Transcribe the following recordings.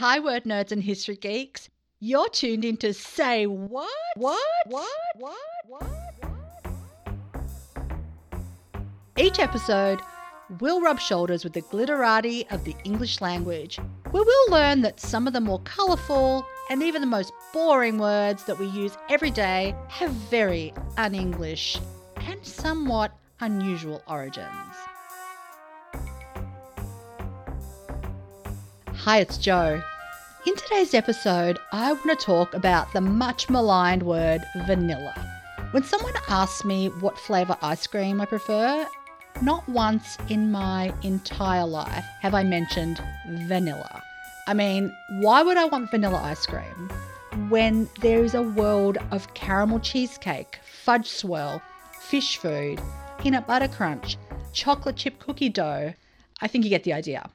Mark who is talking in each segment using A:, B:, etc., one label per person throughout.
A: Hi, word nerds and history geeks. You're tuned in to Say What? What? What? What? What? Each episode, we'll rub shoulders with the glitterati of the English language, where we'll learn that some of the more colourful and even the most boring words that we use every day have very un English and somewhat unusual origins. Hi, it's Joe. In today's episode, I want to talk about the much maligned word vanilla. When someone asks me what flavour ice cream I prefer, not once in my entire life have I mentioned vanilla. I mean, why would I want vanilla ice cream when there is a world of caramel cheesecake, fudge swirl, fish food, peanut butter crunch, chocolate chip cookie dough? I think you get the idea.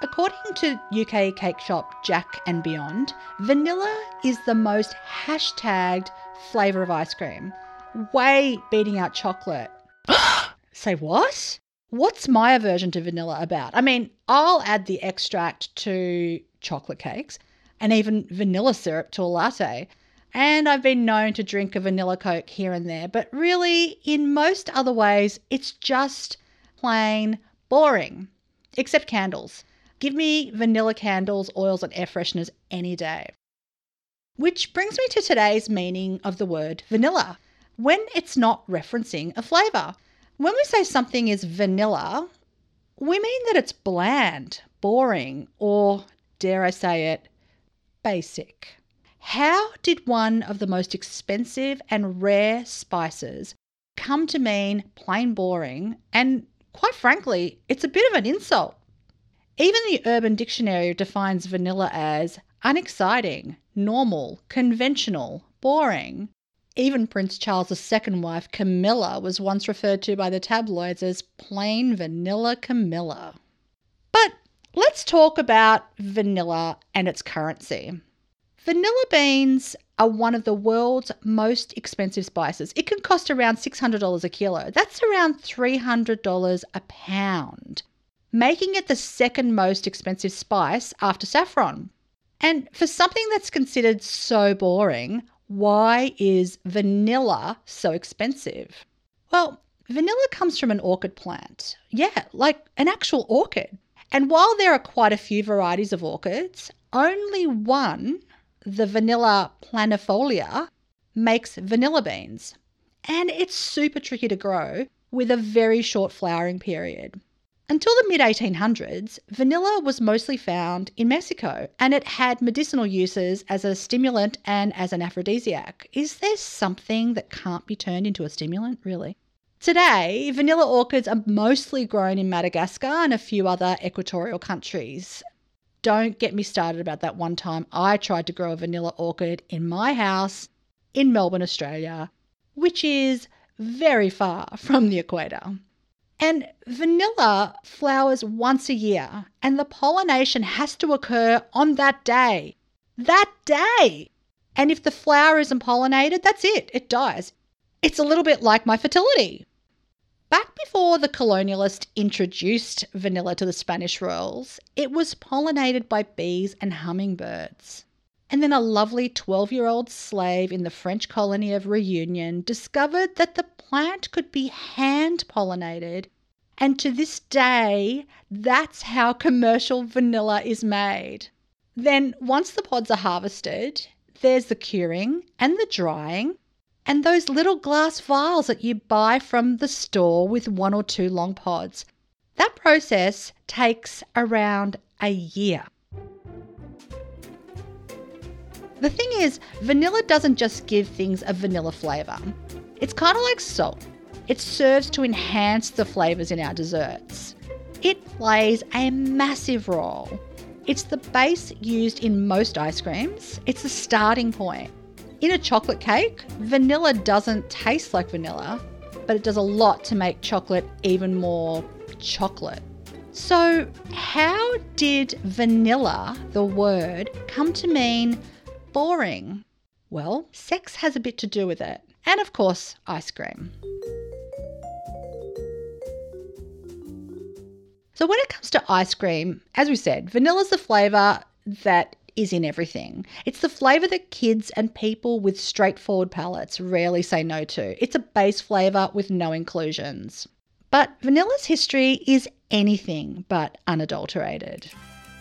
A: According to UK cake shop Jack and Beyond, vanilla is the most hashtagged flavour of ice cream, way beating out chocolate. Say what? What's my aversion to vanilla about? I mean, I'll add the extract to chocolate cakes and even vanilla syrup to a latte. And I've been known to drink a vanilla coke here and there, but really, in most other ways, it's just plain boring. Except candles. Give me vanilla candles, oils, and air fresheners any day. Which brings me to today's meaning of the word vanilla when it's not referencing a flavour. When we say something is vanilla, we mean that it's bland, boring, or, dare I say it, basic. How did one of the most expensive and rare spices come to mean plain boring? And quite frankly, it's a bit of an insult. Even the Urban Dictionary defines vanilla as unexciting, normal, conventional, boring. Even Prince Charles's second wife, Camilla, was once referred to by the tabloids as plain vanilla Camilla. But let's talk about vanilla and its currency. Vanilla beans are one of the world's most expensive spices. It can cost around $600 a kilo. That's around $300 a pound making it the second most expensive spice after saffron. And for something that's considered so boring, why is vanilla so expensive? Well, vanilla comes from an orchid plant. Yeah, like an actual orchid. And while there are quite a few varieties of orchids, only one, the vanilla planifolia, makes vanilla beans. And it's super tricky to grow with a very short flowering period. Until the mid 1800s, vanilla was mostly found in Mexico and it had medicinal uses as a stimulant and as an aphrodisiac. Is there something that can't be turned into a stimulant, really? Today, vanilla orchids are mostly grown in Madagascar and a few other equatorial countries. Don't get me started about that one time I tried to grow a vanilla orchid in my house in Melbourne, Australia, which is very far from the equator. And vanilla flowers once a year, and the pollination has to occur on that day. That day! And if the flower isn't pollinated, that's it, it dies. It's a little bit like my fertility. Back before the colonialist introduced vanilla to the Spanish royals, it was pollinated by bees and hummingbirds. And then a lovely 12 year old slave in the French colony of Reunion discovered that the plant could be hand pollinated. And to this day, that's how commercial vanilla is made. Then, once the pods are harvested, there's the curing and the drying, and those little glass vials that you buy from the store with one or two long pods. That process takes around a year. The thing is, vanilla doesn't just give things a vanilla flavour. It's kind of like salt. It serves to enhance the flavours in our desserts. It plays a massive role. It's the base used in most ice creams, it's the starting point. In a chocolate cake, vanilla doesn't taste like vanilla, but it does a lot to make chocolate even more chocolate. So, how did vanilla, the word, come to mean boring? Well, sex has a bit to do with it, and of course, ice cream. So, when it comes to ice cream, as we said, vanilla is the flavour that is in everything. It's the flavour that kids and people with straightforward palates rarely say no to. It's a base flavour with no inclusions. But vanilla's history is anything but unadulterated.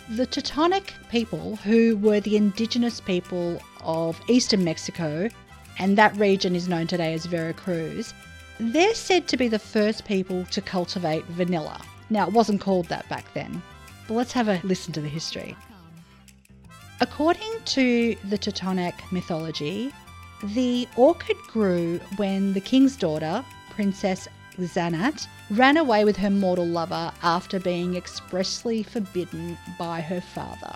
A: The Totonac people, who were the indigenous people of eastern Mexico, and that region is known today as Veracruz, they're said to be the first people to cultivate vanilla. Now, it wasn't called that back then, but let's have a listen to the history. According to the Totonac mythology, the orchid grew when the king's daughter, Princess Xanat, ran away with her mortal lover after being expressly forbidden by her father.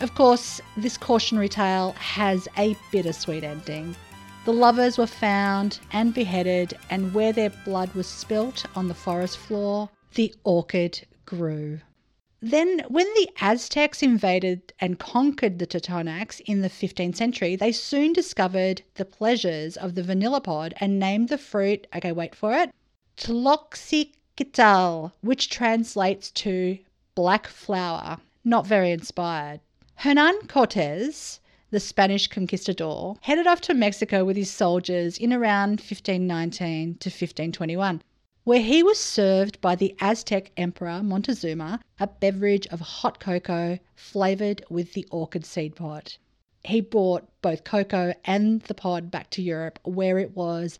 A: Of course, this cautionary tale has a bittersweet ending. The lovers were found and beheaded, and where their blood was spilt on the forest floor, the orchid grew. Then, when the Aztecs invaded and conquered the Totonacs in the 15th century, they soon discovered the pleasures of the vanilla pod and named the fruit, okay, wait for it, Tloxyquetzal, which translates to black flower. Not very inspired. Hernan Cortez, the Spanish conquistador, headed off to Mexico with his soldiers in around 1519 to 1521 where he was served by the Aztec Emperor Montezuma a beverage of hot cocoa flavoured with the orchid seed pod. He brought both cocoa and the pod back to Europe, where it was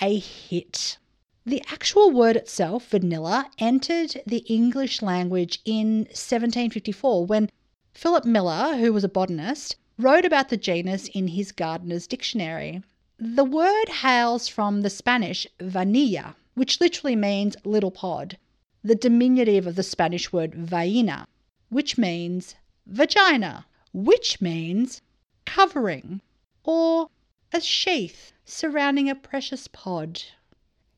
A: a hit. The actual word itself, vanilla, entered the English language in 1754 when Philip Miller, who was a botanist, wrote about the genus in his Gardener's Dictionary. The word hails from the Spanish vanilla, which literally means little pod, the diminutive of the Spanish word vaina, which means vagina, which means covering, or a sheath surrounding a precious pod.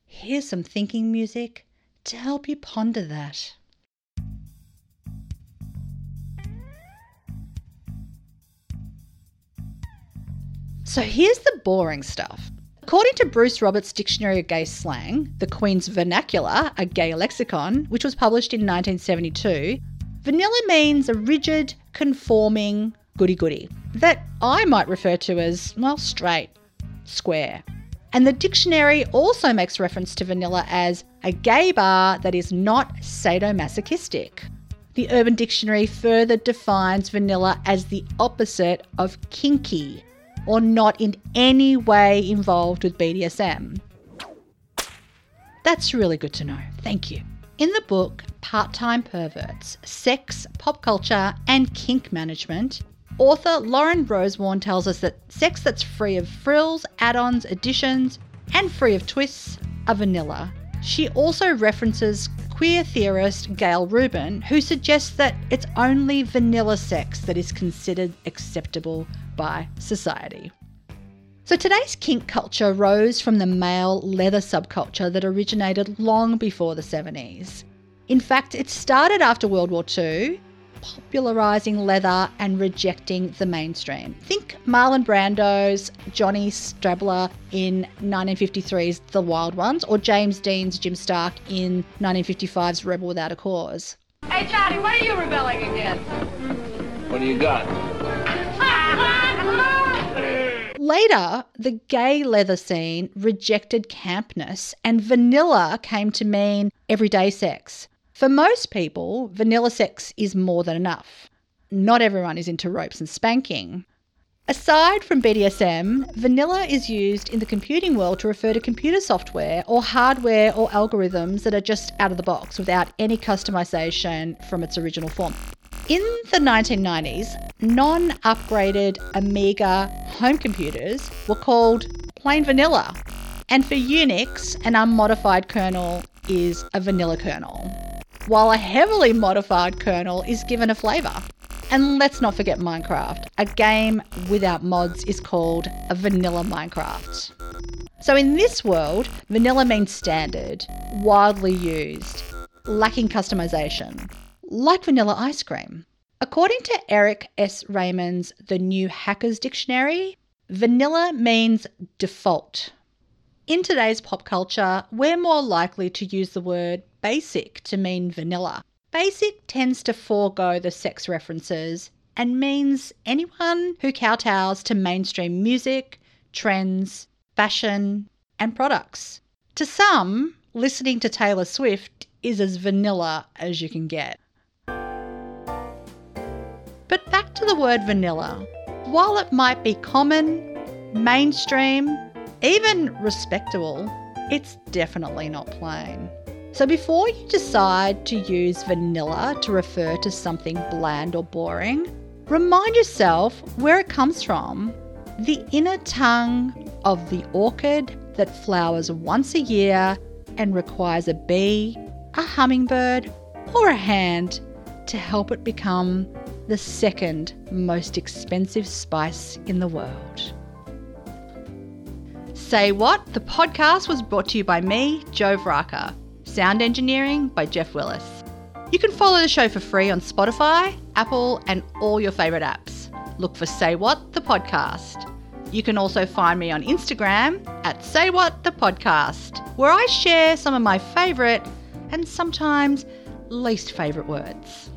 A: Here's some thinking music to help you ponder that. So here's the boring stuff. According to Bruce Rodgers' Dictionary of Gay Slang, The Queen's Vernacular, a gay lexicon, which was published in 1972, vanilla means a rigid, conforming goody goody that I might refer to as, well, straight, square. And the dictionary also makes reference to vanilla as a gay bar that is not sadomasochistic. The Urban Dictionary further defines vanilla as the opposite of kinky, or not in any way involved with BDSM. That's really good to know. Thank you. In the book Part Time Perverts Sex, Pop Culture, and Kink Management, author Lauren Rosewarne tells us that sex that's free of frills, add ons, additions, and free of twists are vanilla. She also references queer theorist Gayle Rubin, who suggests that it's only vanilla sex that is considered acceptable by society. So today's kink culture rose from the male leather subculture that originated long before the 70s. In fact, it started after World War II, popularising leather and rejecting the mainstream. Think Marlon Brando's Johnny Strabler in 1953's The Wild Ones, or James Dean's Jim Stark in 1955's Rebel Without a Cause.
B: Hey, Johnny, what are you rebelling against?
C: What do you got?
A: Later, the gay leather scene rejected campness, and vanilla came to mean everyday sex. For most people, vanilla sex is more than enough. Not everyone is into ropes and spanking. Aside from BDSM, vanilla is used in the computing world to refer to computer software or hardware or algorithms that are just out of the box without any customization from its original form. In the 1990s, non upgraded Amiga home computers were called plain vanilla. And for Unix, an unmodified kernel is a vanilla kernel, while a heavily modified kernel is given a flavour. And let's not forget Minecraft. A game without mods is called a vanilla Minecraft. So in this world, vanilla means standard, widely used, lacking customization like vanilla ice cream. According to Eric S. Raymond's The New Hackers Dictionary, vanilla means default. In today's pop culture, we're more likely to use the word basic to mean vanilla. Basic tends to forego the sex references and means anyone who kowtows to mainstream music, trends, fashion, and products. To some, listening to Taylor Swift is as vanilla as you can get. But back to the word vanilla. While it might be common, mainstream, even respectable, it's definitely not plain. So before you decide to use vanilla to refer to something bland or boring, remind yourself where it comes from. The inner tongue of the orchid that flowers once a year and requires a bee, a hummingbird, or a hand to help it become the second most expensive spice in the world. Say What? The podcast was brought to you by me, Joe Vraka. Sound engineering by Jeff Willis. You can follow the show for free on Spotify, Apple, and all your favourite apps. Look for Say What? The podcast. You can also find me on Instagram at Say What? The podcast, where I share some of my favourite and sometimes least favourite words.